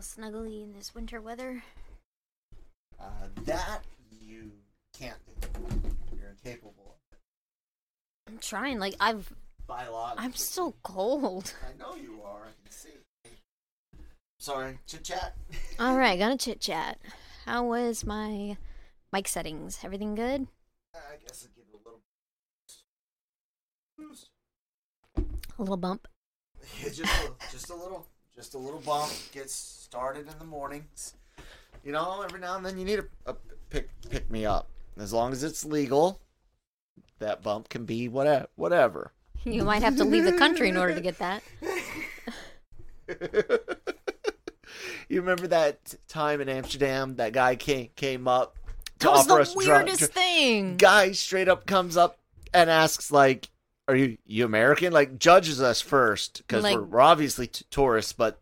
all snuggly in this winter weather. uh, that you can't do. You're incapable of it. I'm trying. Like I've, Biologically. I'm so cold. I know you are. I can see. Sorry, chit chat. All right, gonna chit chat. How was my mic settings? Everything good? I guess I'll give it a little. A little bump. Just a, just a little, just a little bump gets started in the mornings. You know, every now and then you need a, a uh, pick pick me up. As long as it's legal, that bump can be whatever. Whatever. You might have to leave the country in order to get that. you remember that time in Amsterdam? That guy came came up to That was offer the weirdest dr- thing. Guy straight up comes up and asks like, "Are you you American?" Like judges us first because Like- we're, we're obviously t- tourists, but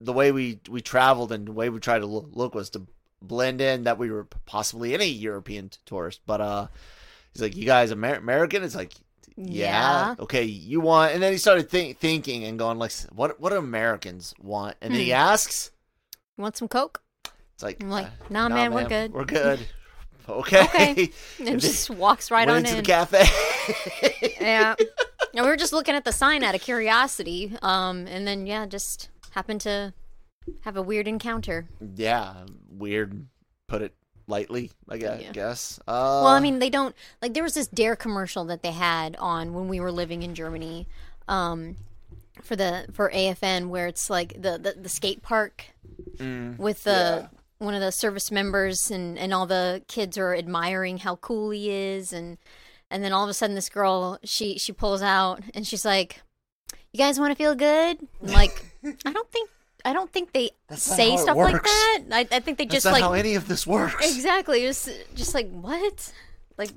the way we we traveled and the way we tried to lo- look was to blend in that we were possibly any European t- tourist. But uh, he's like, "You guys Amer- American?" It's like. Yeah. Yeah. Okay. You want, and then he started think, thinking and going like, "What? What do Americans want?" And then he Hmm. asks, You want some coke? "It's like, I'm like, uh, "Nah, man, we're good." We're good." Okay. Okay. And just walks right on into in. the cafe. yeah. And we were just looking at the sign out of curiosity. Um, and then yeah, just happened to have a weird encounter. yeah. Weird. Put it lightly. I guess. Yeah. guess. Uh, well, I mean, they don't like. There was this Dare commercial that they had on when we were living in Germany, um, for the for AFN, where it's like the the, the skate park mm, with the one of the service members, and and all the kids are admiring how cool he is, and and then all of a sudden, this girl she she pulls out and she's like, "You guys want to feel good?" I'm like, I don't think I don't think they say stuff like that. I, I think they that's just not like how any of this works. exactly was just like what like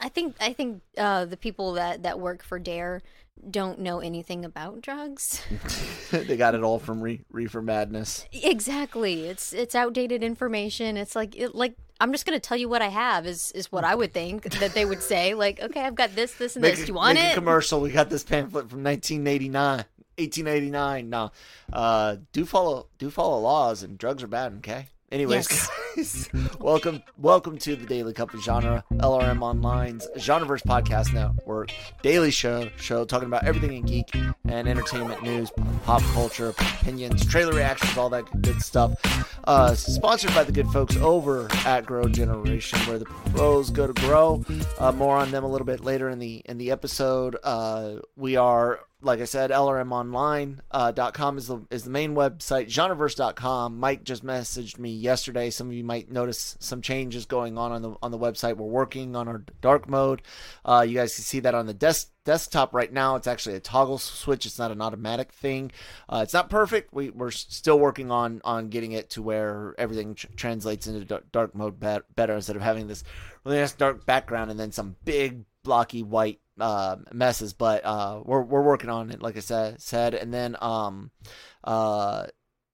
i think i think uh the people that that work for dare don't know anything about drugs they got it all from Re- Reefer Madness. exactly it's it's outdated information it's like it, like i'm just gonna tell you what i have is is what i would think that they would say like okay i've got this this and Make this a, do you want it commercial. We got this pamphlet from 1989. 1889. No, uh, do follow do follow laws, and drugs are bad. Okay. Anyways, Yes. guys, welcome welcome to the Daily Company Genre LRM Online's Genreverse Podcast Network daily show show talking about everything in geek and entertainment news, pop culture, opinions, trailer reactions, all that good stuff. Uh, sponsored by the good folks over at Grow Generation, where the pros go to grow. Uh, more on them a little bit later in the in the episode. Uh, we are like I said, LRMOnline.com uh, is the is the main website. Genreverse.com. Mike just messaged me yesterday. Some of you might notice some changes going on on the on the website. We're working on our dark mode. Uh, you guys can see that on the desk desktop right now. It's actually a toggle switch. It's not an automatic thing. Uh, it's not perfect. We we're still working on on getting it to where everything tr- translates into dark, mode bet- better instead of having this really nice dark background and then some big blocky white uh, messes, but uh, we're we're working on it, like I said. Said, and then um, uh,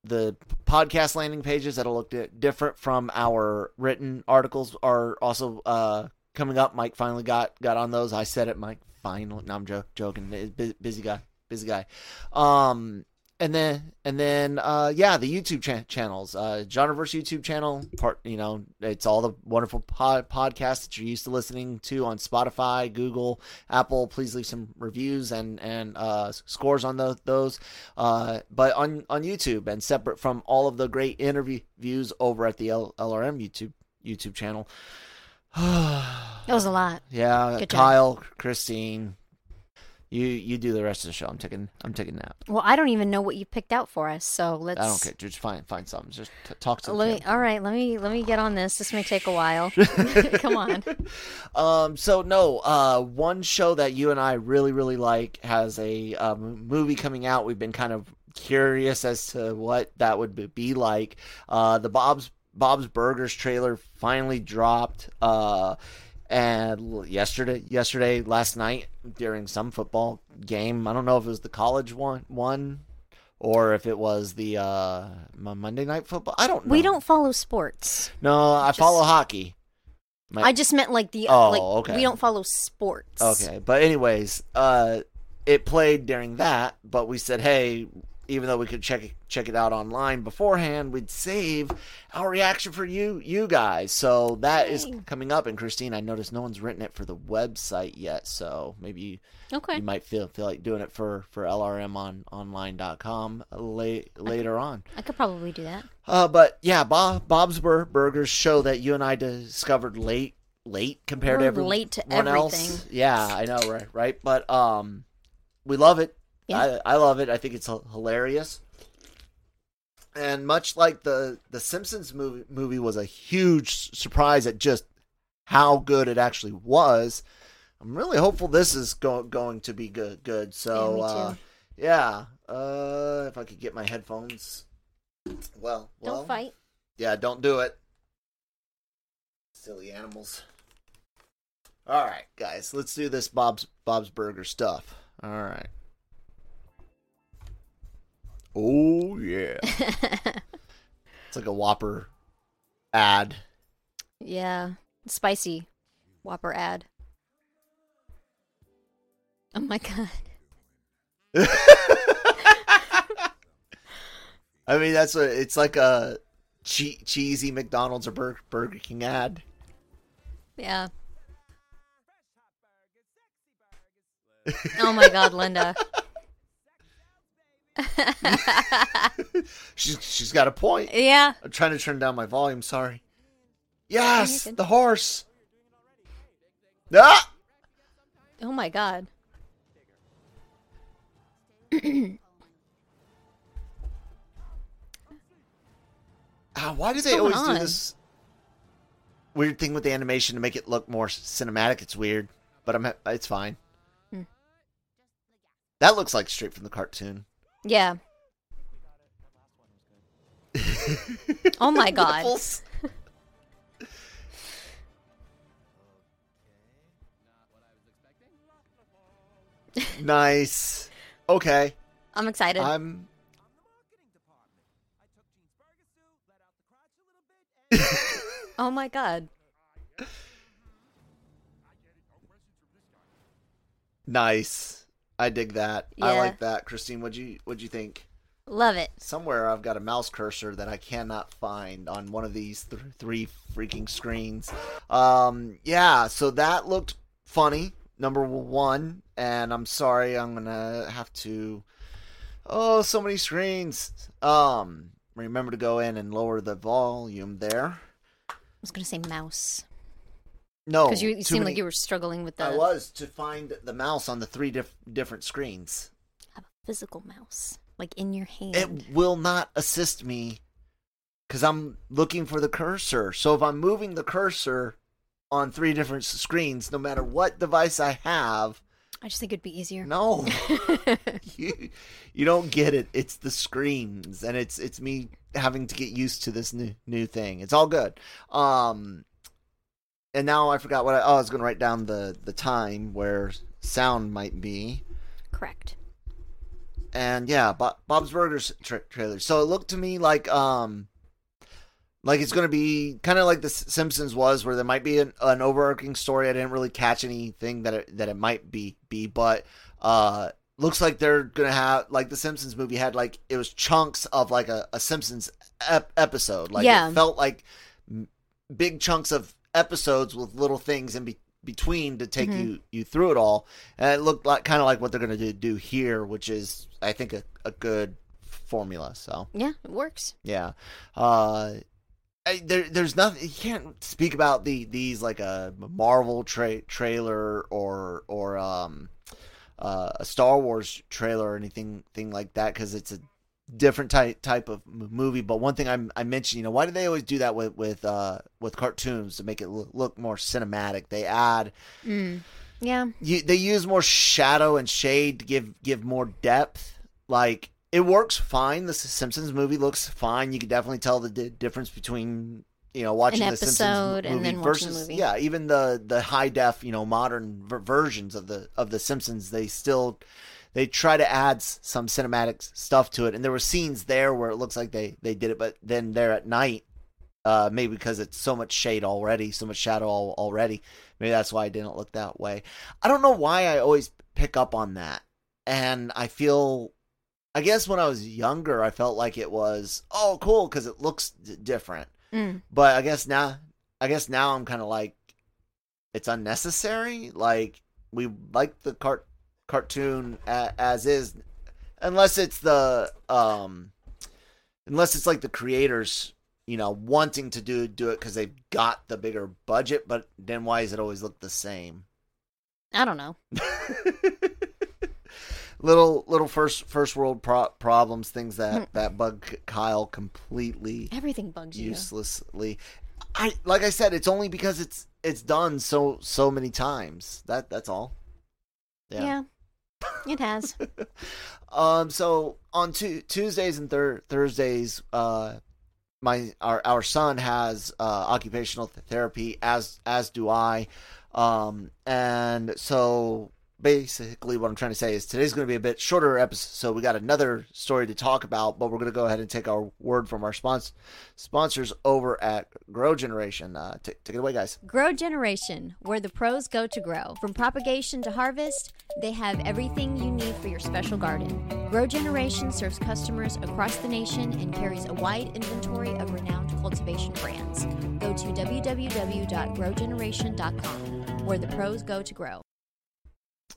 the podcast landing pages that'll look di- different from our written articles are also uh coming up. Mike finally got got on those. I said it, Mike. Finally, no, I'm jo- joking. Bu- Busy guy, busy guy. Um, and then and then uh yeah the youtube cha- channels uh genreverse youtube channel part you know it's all the wonderful pod- podcasts that you're used to listening to on spotify google apple. Please leave some reviews and and uh scores on those those. Uh but on on youtube and separate from all of the great interviews over at the L- lrm youtube youtube channel. That was a lot. Yeah Good job. kyle christine You you do the rest of the show. I'm taking I'm taking a nap. Well, I don't even know what you picked out for us, so let's. I don't care. Just find find something. Just t- talk to. Let me, all right, let me let me get on this. This may take a while. Come on. Um. So no. Uh. One show that you and I really really like has a um, movie coming out. We've been kind of curious as to what that would be- be like. Uh. The Bob's Bob's Burgers trailer finally dropped. Uh. And yesterday, yesterday, last night during some football game, I don't know if it was the college one, one, or if it was the uh Mon- Monday night football. I don't know. We don't follow sports. No, I Just- follow hockey. My- I just meant like the Oh, like okay. we don't follow sports. Okay, but anyways, uh, it played during that, but we said, hey, even though we could check it, check it out online beforehand, we'd save our reaction for you, you guys. So that is coming up. And Christine, I noticed no one's written it for the website yet, so maybe you, Okay. you might feel feel like doing it for for LRM on online.com la- later on. I could probably do that. Uh, but yeah, Bob, Bob's Bur- Burgers show that you and I discovered late, late compared to We're everyone late to else. everything. Yeah, I know, right? Right, but um, we love it. Yeah. I, I love it. I think it's hilarious. And much like the the Simpsons movie movie was a huge surprise at just how good it actually was. I'm really hopeful this is go- going to be good. Good. So Yeah, uh, yeah. Uh, if I could get my headphones. Well, well, Don't fight. yeah, don't do it. Silly animals. All right, guys, let's do this Bob's Bob's Burger stuff. All right. Oh yeah, it's like a Whopper ad. yeah. Spicy Whopper ad. Oh my god. I mean, that's what it's like a che- cheesy McDonald's or Bur- Burger King ad. Yeah. Oh my god, Linda. She's she's got a point. yeah. I'm trying to turn down my volume. Sorry. Yes, the horse. Ah! Oh my god. Ah, why do they always on? do this weird thing with the animation to make it look more cinematic? It's weird, but I'm it's fine. Hmm. That looks like straight from the cartoon. Yeah. Oh my god. Nipples. nice. Okay. I'm excited. I'm. oh my god. nice. I dig that. I like that. Christine, what'd you what'd you think? Love it. Somewhere I've got a mouse cursor that I cannot find on one of these th- three freaking screens. Um, yeah, so that looked funny. Number one, and I'm sorry, I'm gonna have to. Oh, so many screens. Um, remember to go in and lower the volume there. I was gonna say mouse No, because you, you seemed many- like you were struggling with the I was to find the mouse on the three diff- different screens. have a physical mouse, like in your hand. It will not assist me because I'm looking for the cursor. So if I'm moving the cursor on three different screens, no matter what device I have, I just think it'd be easier. no, you you don't get it. It's the screens, and it's it's me having to get used to this new new thing. It's all good. Um, and now I forgot what I, oh, I was going to write down the the time where sound might be. Correct. and yeah, Bo- Bob's Burgers tra- trailer. So it looked to me like um, like it's gonna be kind of like the Simpsons was, where there might be an, an overarching story. I didn't really catch anything that it, that it might be be, but uh, looks like they're gonna have like the Simpsons movie had like it was chunks of like a, a Simpsons ep- episode. Like Yeah. it felt like big chunks of episodes with little things in be- between to take Mhm. you you through it all and it looked like kind of like what they're going to do here which is i think a, a good formula so Yeah, it works. yeah uh I, there, there's nothing you can't speak about the these like a Marvel tra- trailer or or um uh, a Star Wars trailer or anything thing like that because it's a different type type of movie. But one thing I, I mentioned, you know, why do they always do that with with uh, with cartoons to make it look, more cinematic? They add, mm. yeah, you, they use more shadow and shade to give give more depth. Like it works fine. The Simpsons movie looks fine. You can definitely tell the di- difference between you know watching An the Simpsons episode and movie then watching versus the movie. yeah, even the the high def you know modern ver- versions of the of the Simpsons. They still they try to add some cinematic stuff to it, and there were scenes there where it looks like they they did it, but then there at night. Uh, maybe because it's so much shade already, so much shadow al- already. Maybe that's why it didn't look that way. I don't know why I always pick up on that, and I feel I guess when I was younger, I felt like it was oh cool because it looks d- different. Mm. But I guess now, I guess now I'm kind of like it's unnecessary. Like we like the cart cartoon a- as is, unless it's the um, unless it's like the creators, you know, wanting to do do it because they've got the bigger budget. But then why does it always look the same? I don't know. little little first first world pro- problems, things that that bug Kyle completely Everything bugs you. uselessly. I like I said, it's only because it's it's done so so many times. That that's all. Yeah. It has. Um. So on tu- Tuesdays and thir- Thursdays, uh, my our our son has uh, occupational therapy, as as do I. Um. And so basically, what I'm trying to say is today's going to be a bit shorter episode. So we got another story to talk about, but we're going to go ahead and take our word from our spons- sponsors over at Grow Generation. Uh, t- take it away, guys. Grow Generation, where the pros go to grow. From propagation to harvest, they have everything you need for your special garden. Grow Generation serves customers across the nation and carries a wide inventory of renowned cultivation brands. Go to www.growgeneration.com, where the pros go to grow.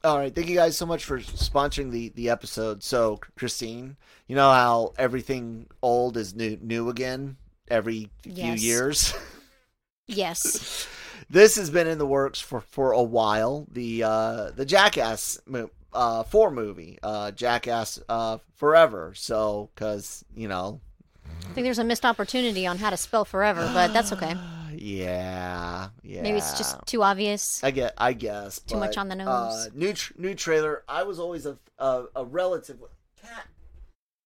All right, thank you guys so much for sponsoring the the episode. So, Christine, you know how everything old is new new again every few years. Yes. this has been in the works for for a while. The uh the Jackass mo- uh four movie, uh Jackass uh Forever. So, cuz, you know, I think there's a missed opportunity on how to spell forever, but that's okay. yeah, yeah. Maybe it's just too obvious. I get, I guess. Too much on the nose. Uh, new, tr- new trailer. I was always a a, a relative cat,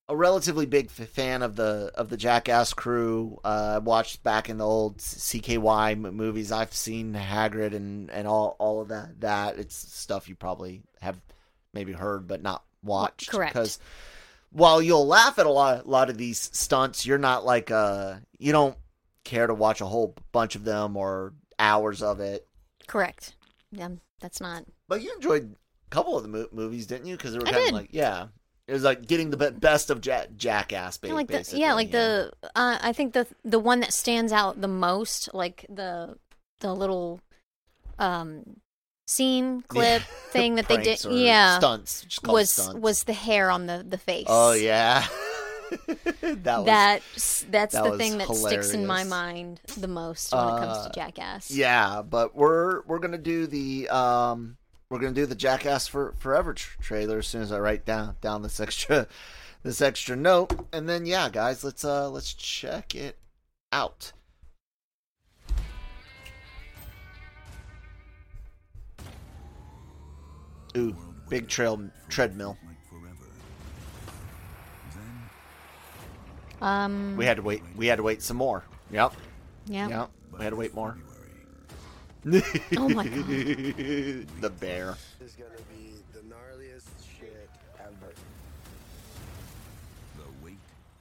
a relatively big f- fan of the of the Jackass crew. Uh, I watched back in the old CKY m- movies. I've seen Haggard and and all all of that. That it's stuff you probably have maybe heard but not watched. correct. Because while you'll laugh at a lot, a lot of these stunts, you're not like uh you don't care to watch a whole bunch of them or hours of it. Correct. Yeah, that's not. But you enjoyed a couple of the mo- movies, didn't you? Because they were I kind of like, yeah, it was like getting the be- best of ja- Jackass, ba- Yeah, like the basically. yeah, like the uh, I think the the one that stands out the most, like the the little um scene clip thing that they did, yeah, stunts, just was stunts. was the hair on the the face. oh yeah, that was That's that's that the thing that sticks in my mind the most when it comes Uh, to Jackass. yeah. But we're we're gonna do the um we're gonna do the Jackass for Forever tr- trailer as soon as I write down down this extra this extra note, and then yeah, guys, let's uh let's check it out. Ooh, big trail treadmill. Um. We had to wait. We had to wait some more. Yep. yeah. Yep. We had to wait more. Oh my God. the bear. This is gonna be the gnarliest shit ever. The wait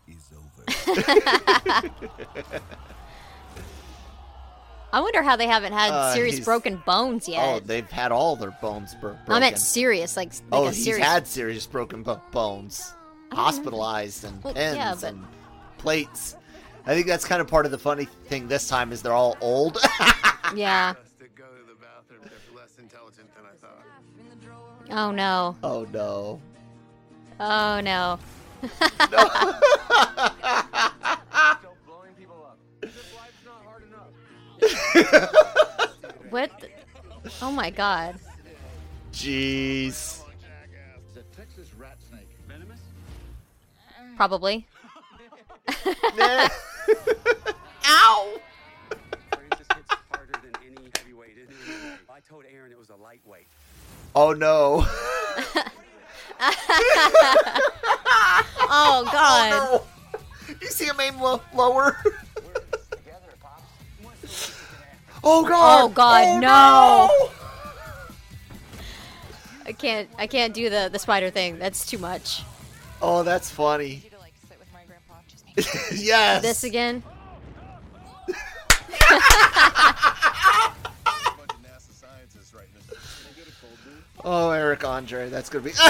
is over. I wonder how they haven't had Uh, serious broken bones yet. Oh, they've had all their bones bro- broken. I meant serious, like, like oh, a he's serious. had serious broken bo- bones, I don't know. hospitalized and Well, pins yeah, but- and plates. I think that's kind of part of the funny thing this time is they're all old. Yeah. to go to the bathroom. They're less intelligent than I thought. Oh no. oh no. Oh no. blowing people up. This life's not hard enough. What? the- Oh my god. Jeez. Texas rat snake. Venomous? Probably. Nah. Ow! Francis hits harder than any heavyweight in the MMA. I told Aaron it was a lightweight. Oh no. Oh God. Oh, no. You see him aim lo- lower? oh god. Oh, God, Oh, no. I can't. I can't do the the spider thing. That's too much. Oh, that's funny. yes. This again. bunch of NASA scientists writing this. Can I get a cold brew? Oh, Eric Andre, that's gonna be.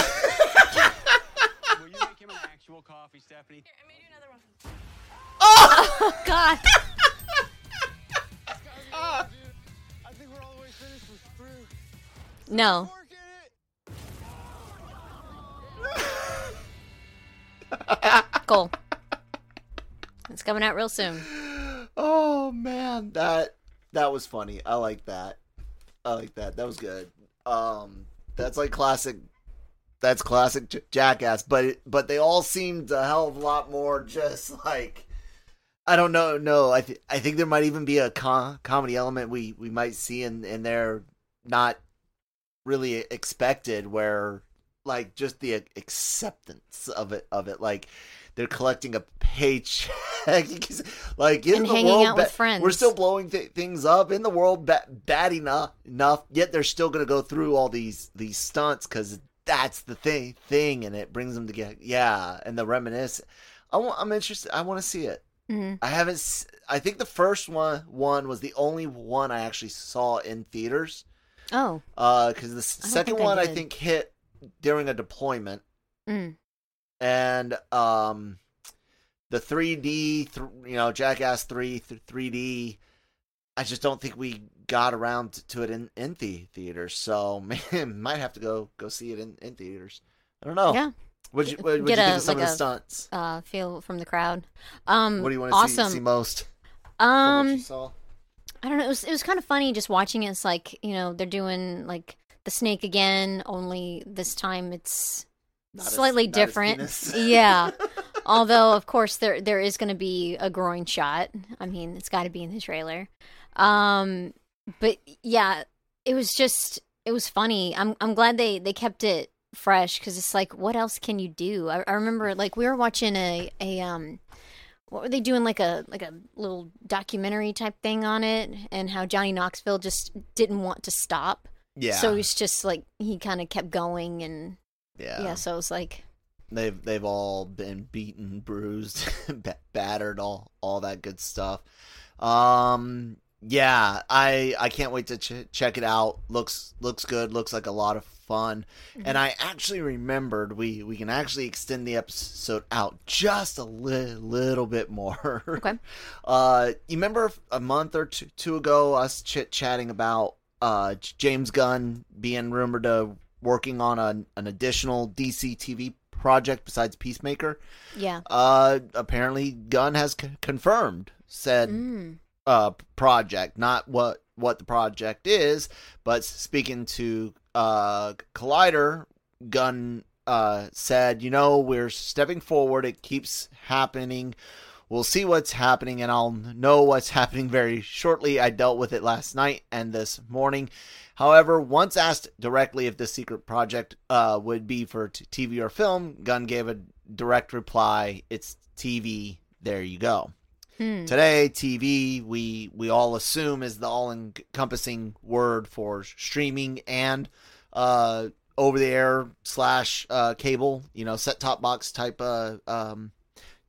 Will you make him an actual coffee, Stephanie? I made you another one. Oh, oh God. I think we're It's coming out real soon. oh man, that that was funny. I like that. I like that. That was good. Um, that's like classic. That's classic J- Jackass. But but they all seemed a hell of a lot more just like. I don't know. No, I th- I think there might even be a com- comedy element we we might see in in there not really expected where like just the acceptance of it of it like they're collecting a paycheck like in And the world ba- friends. we're still blowing th- things up in the world ba- bad enough enough yet they're still going to go through all these these stunts because that's the thing thing and it brings them together yeah and the reminisce I want, i'm interested i want to see it hmm i haven't s- i think the first one one was the only one i actually saw in theaters Oh. uh because the s- I second I one i did. think hit during a deployment Mm. And um the 3D th- you know Jackass 3 th- 3D I just don't think we got around to it in in the theaters so man might have to go go see it in in theaters I don't know Yeah. what you what you Get think a- of some like of the a- stunts Uh, feel from the crowd. Um. what do you want to awesome. see, see most you Um. I don't know. It was it was kind of funny just watching it. It's like you know they're doing like the snake again, only this time it's Not slightly as different. yeah. Although of course there there is going to be a groin shot. I mean, it's got to be in the trailer. Um, but yeah, it was just it was funny. I'm I'm glad they they kept it fresh because it's like what else can you do? I, I remember like we were watching a a um what were they doing like a like a little documentary type thing on it and how Johnny Knoxville just didn't want to stop. yeah So he's just like he kind of kept going and yeah yeah, so it's like they've they've all been beaten, bruised, battered, all all that good stuff. Um, yeah, I I can't wait to ch- check it out. looks looks good. Looks like a lot of fun. And I actually remembered we we can actually extend the episode out just a li- little bit more. Okay. Uh, you remember a month or two, two ago us chit chatting about uh James Gunn being rumored to working on an, an additional DC TV project besides Peacemaker. yeah. Uh, apparently Gunn has c- confirmed said Mm. uh project, not what what the project is, but speaking to uh Collider, Gunn uh said, you know, we're stepping forward. It keeps happening. We'll see what's happening, and I'll know what's happening very shortly. I dealt with it last night and this morning. However, once asked directly if the secret project uh, would be for t- TV or film, Gunn gave a direct reply: "It's TV. There you go." Hmm. Today, TV we we all assume is the all-encompassing word for streaming and uh, over-the-air slash uh, cable, you know, set-top box type uh, um,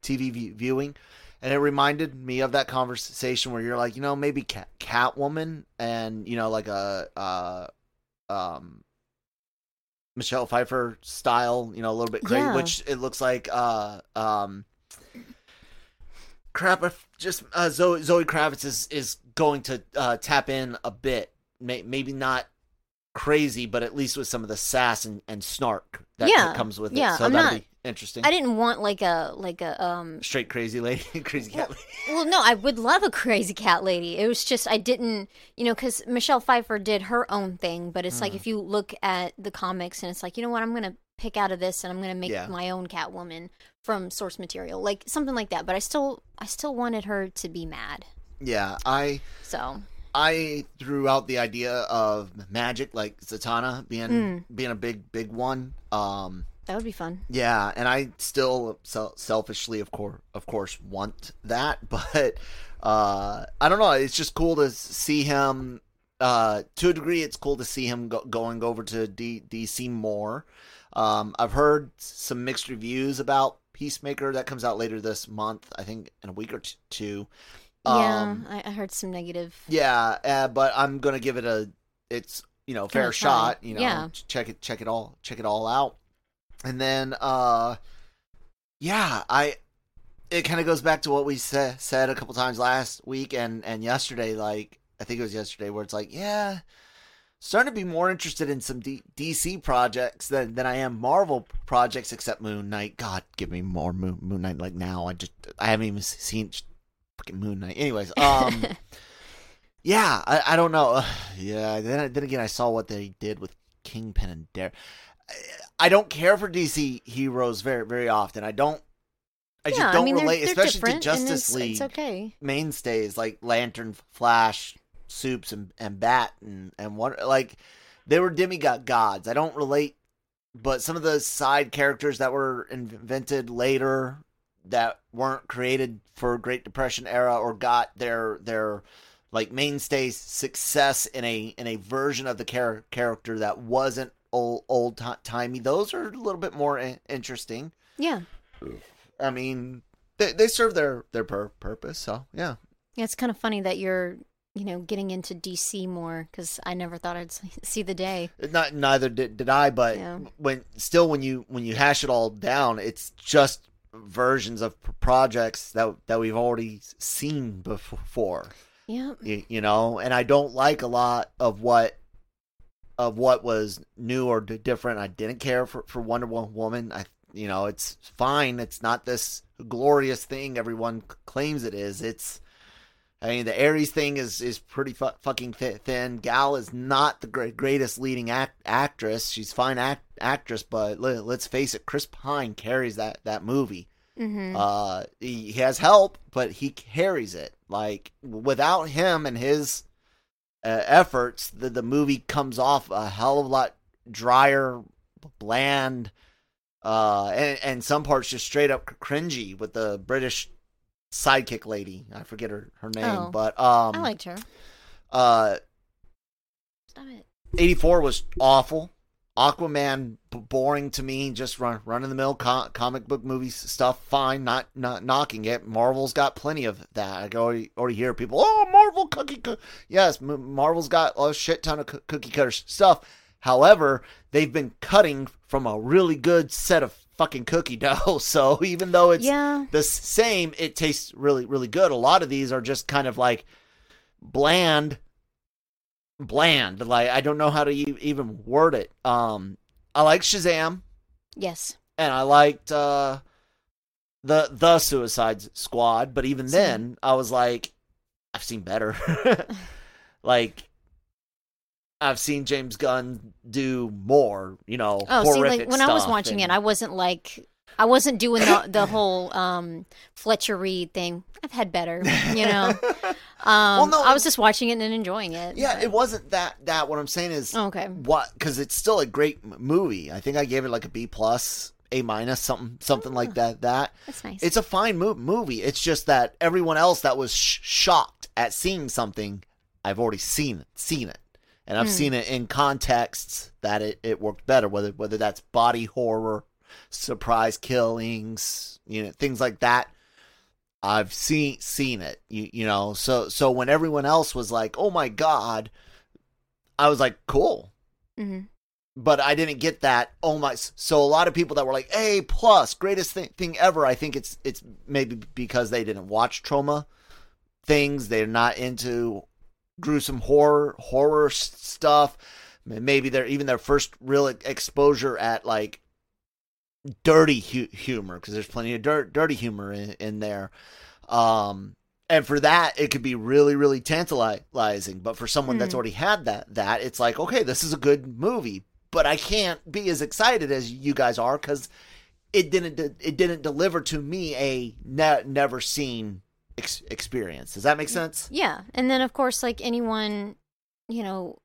TV viewing. And it reminded me of that conversation where you're like, you know, maybe Cat- Catwoman and you know, like a uh, um, Michelle Pfeiffer style, you know, a little bit crazy, Yeah. which it looks like uh, um, crap. if Just uh, Zoe Zoe Kravitz is is going to uh, tap in a bit, May, maybe not crazy, but at least with some of the sass and, and snark that Yeah, comes with yeah, it. So I'm that'll not- be interesting. I didn't want like a like a um Straight crazy lady, crazy cat lady. well no I would love a crazy cat lady it was just I didn't you know because Michelle Pfeiffer did her own thing but it's Hmm. like if you look at the comics and it's like you know what I'm gonna pick out of this and I'm gonna make Yeah. my own Catwoman from source material, like something like that. But I still, I still wanted her to be mad. Yeah, I So I threw out the idea of magic, like Zatanna being Mm. being a big big one. Um, that would be fun. yeah, and I still sel- selfishly, of course, of course, want that, but uh, I don't know. It's just cool to see him. Uh, to a degree, it's cool to see him go- going over to D- DC more. Um, I've heard some mixed reviews about Peacemaker that comes out later this month. I think in a week or t- two. Um, yeah, I, I heard some negative. yeah, uh, but I'm gonna give it a it's you know fair shot. You know, Yeah. check it check it all check it all out, and then uh, yeah, I it kind of goes back to what we said said a couple times last week and and yesterday. Like I think it was yesterday where it's like yeah. Starting to be more interested in some D- DC projects than, than I am Marvel projects, except Moon Knight. God, give me more Moon, Moon Knight. Like now, I just I haven't even seen fucking Moon Knight. Anyways, um, yeah, I, I don't know. Ugh, yeah, then then again, I saw what they did with Kingpin and Dare. I, I don't care for DC heroes very very often. I don't. I just yeah, don't I mean, relate, they're, they're especially to Justice it's, League It's okay. mainstays like Lantern, Flash, Supes, and and Bat, and and what like they were demigod gods. I don't relate, but some of the side characters that were invented later that weren't created for Great Depression era or got their their like mainstay success in a in a version of the char- character that wasn't old old ti- timey. Those are a little bit more in- interesting. Yeah, I mean, they they serve their their pur- purpose. So yeah. yeah. It's kind of funny that you're, you know, getting into DC more because I never thought I'd see- see the day. Not neither did, did I, but Yeah. when still when you when you hash it all down, it's just versions of projects that that we've already seen before. Yeah, You, you know, and I don't like a lot of what of what was new or different. I didn't care for for Wonder Woman. I you know, it's fine. It's not this glorious thing everyone claims it is. It's I mean, the Ares thing is is pretty fu- fucking thi- thin. Gal is not the great, greatest leading act- actress. She's fine act- actress, but let, let's face it, Chris Pine carries that that movie. hmm Uh, he, he has help, but he carries it. Like without him and his uh, efforts, the the movie comes off a hell of a lot drier, bland, uh, and and some parts just straight up cringy with the British sidekick lady. I forget her her name, Oh. but um, I liked her. uh, Stop it. 84 was awful. Aquaman b- boring to me, just run run in the mill co- comic book movie stuff. Fine, not not knocking it. Marvel's got plenty of that. I can already already hear people. Oh, Marvel cookie. Co-. Yes, M- Marvel's got a shit ton of coo- cookie cutter stuff. However, they've been cutting from a really good set of fucking cookie dough. So even though it's Yeah, the same, it tastes really really good. A lot of these are just kind of like bland bland. Like i don't know how to even word it. Um i like shazam. Yes. and i liked uh the the suicide squad. But even then i was like i've seen better. Like i've seen james gunn do more you know Oh, see, like when I was watching it, I wasn't like I wasn't doing the the whole um Fletcher Reede thing. I've had better, you know. Um, no, I was just watching it and enjoying it. yeah but- it wasn't that that what i'm saying is Oh, okay. what because it's still a great movie i think i gave it like a b plus a minus something something Oh. like that that That's nice. it's a fine mo- movie it's just that everyone else that was sh- shocked at seeing something i've already seen it seen it and i've Hmm. seen it in contexts that it, it worked better whether whether that's body horror surprise killings you know things like that I've seen seen it, you you know. So so when everyone else was like, "Oh my god," I was like, "Cool," hmm but I didn't get that. Oh my! So a lot of people that were like, "A plus, greatest thing, thing ever." I think it's it's maybe because they didn't watch trauma things. They're not into gruesome horror horror stuff. Maybe they're even their first real exposure at like dirty hu- humor because there's plenty of dirt, dirty humor in, in there. Um, and for that, it could be really, really tantalizing. But for someone that's Hmm. already had that, that it's like, okay, this is a good movie. but I can't be as excited as you guys are because it didn't it didn't deliver to me a ne- never seen ex- experience. Does that make sense? Yeah, and then of course, like anyone, you know,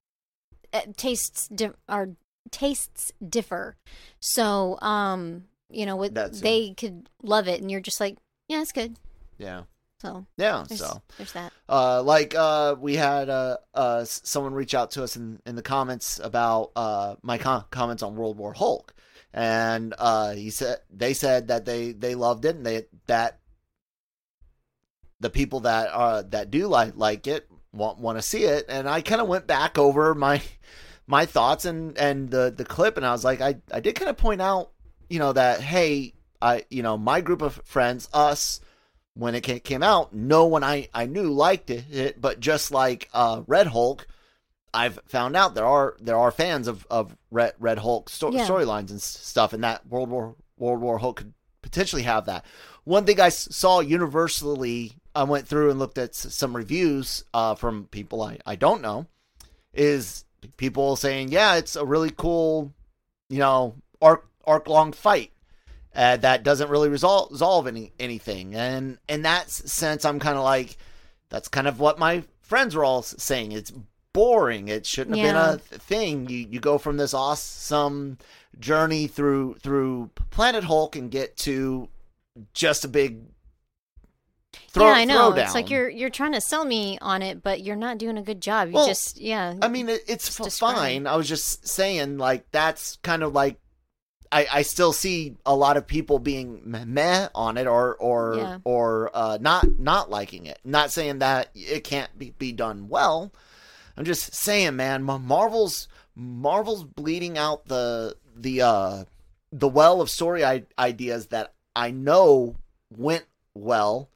eh, tastes di- are tastes differ. So, um, you know, with, That's it. they could love it, and you're just like, yeah, it's good. Yeah. So Yeah. there's, So. there's that. Uh, like uh, we had uh, uh, someone reach out to us in, in the comments about uh, my com- comments on World War Hulk, and uh, he said they said that they, they loved it and they that the people that uh, that do like like it want want to see it, and I kind of went back over my my thoughts and and the the clip, and I was like I I did kind of point out you know that hey I you know my group of friends us when it came out, no one I, I knew liked it, but just like uh, Red Hulk, I've found out there are there are fans of, of Red, Red Hulk sto- Yeah. storylines and stuff, and that World War World War Hulk could potentially have that. One thing I saw universally, I went through and looked at some reviews uh, from people I, I don't know, is people saying, yeah, it's a really cool, you know, arc arc long fight uh, that doesn't really resolve, resolve any anything. And in that sense, I'm kind of like, that's kind of what my friends were all saying. It's boring. It shouldn't have Yeah. been a thing. You you go from this awesome journey through through Planet Hulk and get to just a big throw, yeah, I know. It's like you're you're trying to sell me on it, but you're not doing a good job. You Well, just yeah. I mean, it, it's Just f- describe. fine. I was just saying, like, that's kind of like, I, I still see a lot of people being meh- meh on it, or or Yeah. or uh, not not liking it. Not saying that it can't be, be done well. I'm just saying, man, Marvel's Marvel's bleeding out the the uh the well of story I- ideas that I know went well,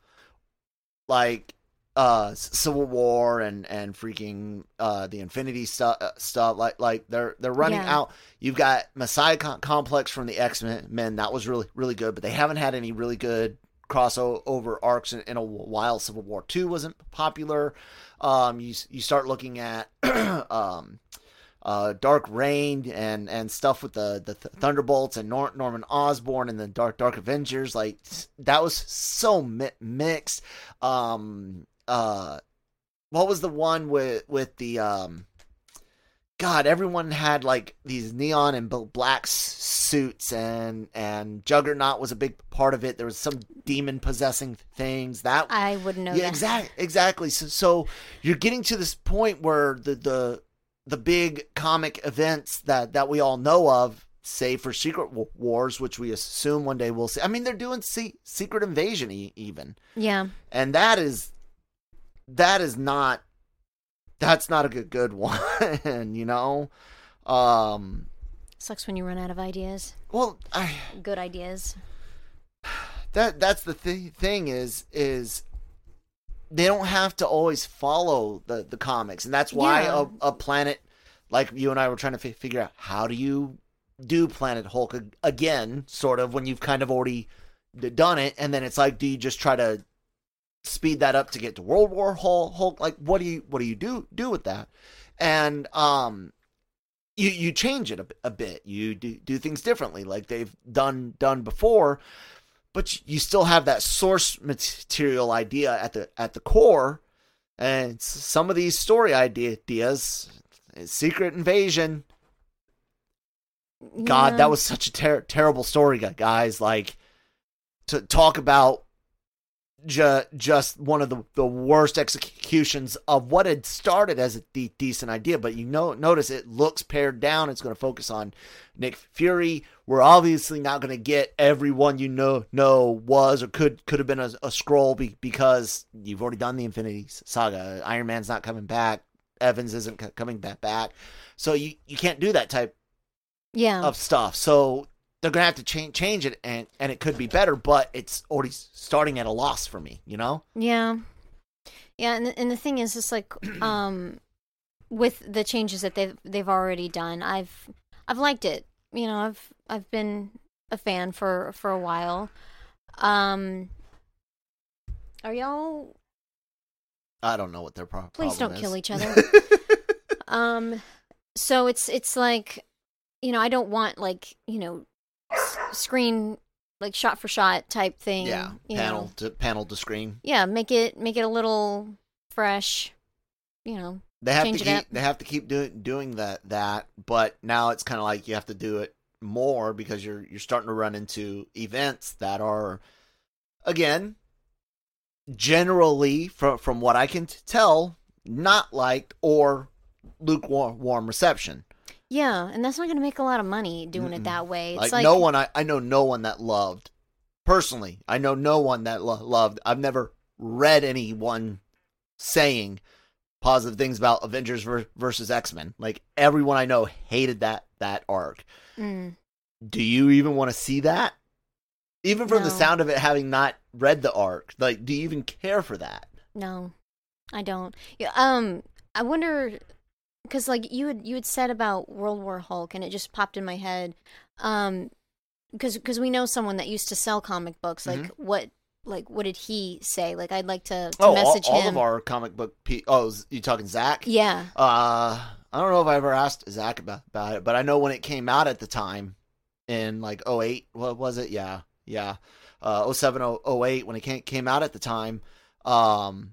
like uh Civil War and and freaking uh the Infinity stuff stuff like like they're they're running Yeah. out. You've got Messiah Com- Complex from the X Men that was really really good, but they haven't had any really good crossover arcs in, in a while. Civil War Two wasn't popular. Um, you you start looking at um uh, Dark Reign and and stuff with the the Th- Thunderbolts and Nor- Norman Osborn and the Dark Dark Avengers. Like that was so mi- mixed. Um, uh, what was the one with with the um? God, everyone had like these neon and black suits, and and Juggernaut was a big part of it. There was some demon possessing things that I wouldn't know yeah, exactly, exactly. So, so you're getting to this point where the the the big comic events that that we all know of, say for Secret Wa- Wars, which we assume one day we'll see. I mean, they're doing se- Secret Invasion e- even, Yeah. and that is that is not that's not a good good one, you know. Um, Sucks when you run out of ideas. well, I Good ideas. that that's the th- thing is is they don't have to always follow the the comics. And that's why Yeah. a, a planet like you and i were trying to fi- figure out how do you do planet hulk again sort of when you've kind of already done it? And then it's like do you just try to speed that up to get to world war hulk, like what do you what do you do do with that? And um you you change it a bit. You do do things differently. Like they've done done before but you still have that source material idea at the at the core. And some of these story ideas secret invasion. God Yeah. that was such a ter- terrible story guys. Like to talk about ju- just one of the, the worst executions of what had started as a de- decent idea but you know notice it looks pared down. It's going to focus on Nick Fury. We're obviously not going to get everyone you know know was or could could have been a, a Skrull be, because you've already done the Infinity Saga. Iron Man's not coming back. Evans isn't c- coming back back. So you you can't do that type Yeah. of stuff. So they're gonna have to change change it, and and it could be better, but it's already starting at a loss for me. You know? Yeah. Yeah, and the, and the thing is, it's like um, with the changes that they've they've already done, I've I've liked it. You know, I've I've been a fan for for a while. Um, are y'all? I don't know what their pro- Please don't kill each other. Um, so it's it's like you know, I don't want like you know, s- screen like shot for shot type thing. Yeah, panel know. to panel to screen. Yeah, make it make it a little fresh. You know, They have to keep up. they have to keep doing doing that that, but now it's kind of like you have to do it more because you're you're starting to run into events that are again generally from from what I can tell not liked or lukewarm reception. Yeah, and that's not going to make a lot of money doing Mm-mm. it that way. Like, It's like, no one I I know no one that loved personally. I know no one that lo- loved. I've never read anyone saying positive things about Avengers ver- versus X Men. Like everyone I know hated that that arc. Mm, Do you even want to see that? Even from the sound of it, having not read the arc, like, do you even care for that? no, I don't. Yeah, um, I wonder because like you had you had said about World War Hulk, and it just popped in my head. Um, because because we know someone that used to sell comic books. Like what like what did he say? Like I'd like to, to oh, all, message all him. of our comic book. Pe- oh, you talking Zach? yeah, Uh, I don't know if I ever asked Zach about, about it, but I know when it came out at the time in like 08, what was it? Yeah, yeah. Uh, 07, 08, when it came, came out at the time, um,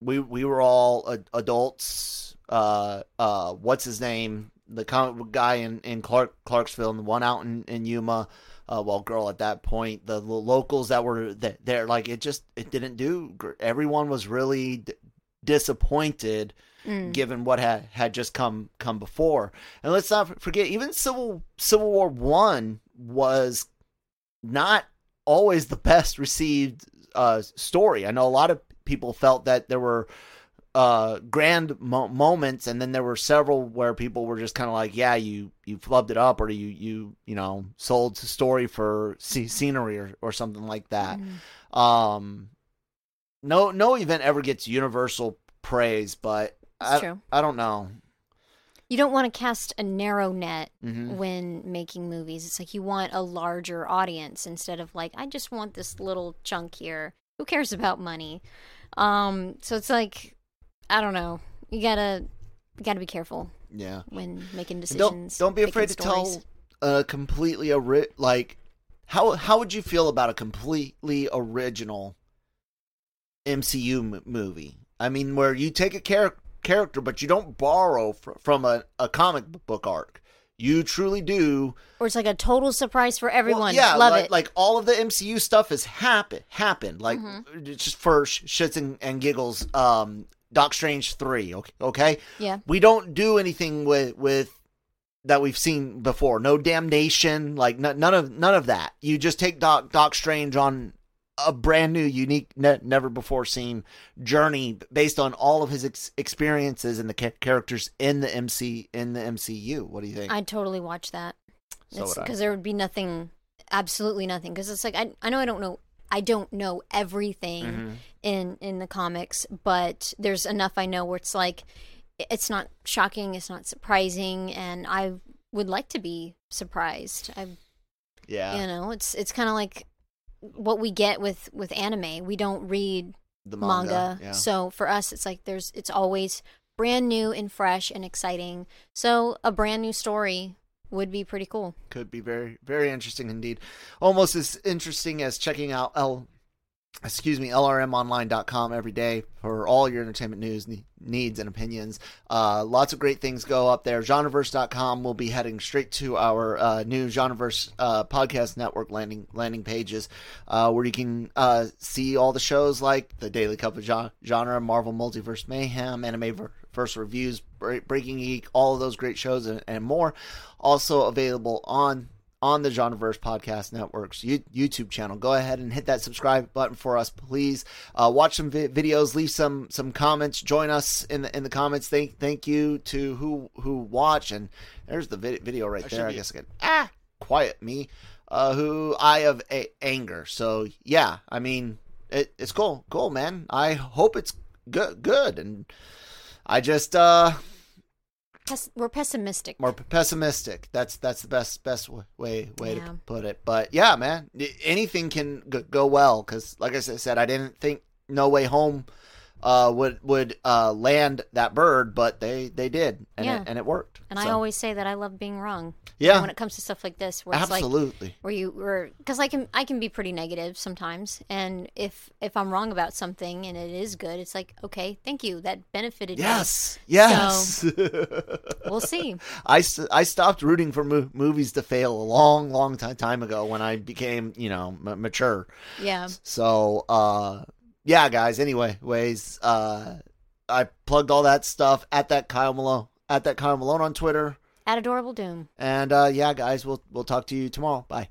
we, we were all adults. Uh, uh, what's his name? The comic guy in, in Clark, Clarksville and the one out in, in Yuma. Uh, well, girl, at that point, the, lo- locals that were th- there, like it just, it didn't do. Everyone was really d- disappointed Mm. given what had had just come come before. And let's not forget, even Civil Civil War One was not always the best received uh, story. I know a lot of people felt that there were uh, grand mo- moments, and then there were several where people were just kind of like, "Yeah, you you flubbed it up, or you you you know sold the story for sce- scenery or or something like that." Mm. Um, no no event ever gets universal praise, but I, true. I don't know. You don't want to cast a narrow net Mhm. when making movies. It's like you want a larger audience instead of like I just want this little chunk here. Who cares about money? Um, so it's like I don't know. You gotta you gotta be careful Yeah. when making decisions. Don't don't be afraid to stories. tell a completely ori- like how how would you feel about a completely original MCU m- movie? I mean, where you take a char- character, but you don't borrow fr- from a, a comic book arc. You truly do. or it's like a total surprise for everyone. Well, yeah, Love like, it. like all of the MCU stuff has happen happened. Like Mm-hmm. just for sh- shits and, and giggles. Um, Doc Strange three. Okay, okay. yeah. we don't do anything with with that we've seen before. No damnation, like n- none of none of that. You just take Doc Doc Strange on a brand new, unique, ne- never before seen journey based on all of his ex- experiences and the ca- characters in the MC in the MCU. What do you think? I'd totally watch that. So. Because there would be nothing, absolutely nothing. Because it's like I, I know I don't know, I don't know everything Mm-hmm. in in the comics, but there's enough I know where it's like, it's not shocking, it's not surprising, and I would like to be surprised. I, yeah, you know, it's it's kind of like what we get with with anime. We don't read the manga, manga. yeah. so for us, it's like there's it's always brand new and fresh and exciting. So a brand new story would be pretty cool. could be very very interesting indeed. Almost as interesting as checking out l excuse me lrmonline.com every day for all your entertainment news needs and opinions. Uh, lots of great things go up there. Genreverse.com will be heading straight to our uh, new genreverse uh, podcast network landing landing pages uh, where you can uh, see all the shows like the daily cup of Gen- genre marvel multiverse mayhem anime verse reviews breaking geek all of those great shows and, and more also available on on the Genreverse Podcast Network's YouTube channel. Go ahead and hit that subscribe button for us, please. Uh, watch some vi- videos, leave some some comments, join us in the in the comments. Thank thank you to who who watch and there's the vid- video right That there. I guess I could ah quiet me. Uh, who Eye of a- Anger. So yeah, I mean it, it's cool, cool man. I hope it's good good and I just uh Pes- we're pessimistic. more pessimistic. That's that's the best best way way Yeah. to put it. But yeah, man, anything can go well because, like I said, I didn't think No Way Home uh, would would uh, land that bird, but they they did, and Yeah. it, and it worked. And I always say that I love being wrong. Yeah. When it comes to stuff like this, where it's like absolutely. where you were because I can I can be pretty negative sometimes, and if if I'm wrong about something and it is good, it's like okay, thank you, that benefited you. yes, me. yes. We'll see. I, I stopped rooting for mo- movies to fail a long, long time, time ago when I became, you know, m- mature. Yeah. So, uh, yeah, guys. Anyway, ways, uh, I plugged all that stuff at that Kyle Malone, at that Kyle Malone on Twitter. At Adorable Doom. And, uh, yeah, guys, we'll, we'll talk to you tomorrow. Bye.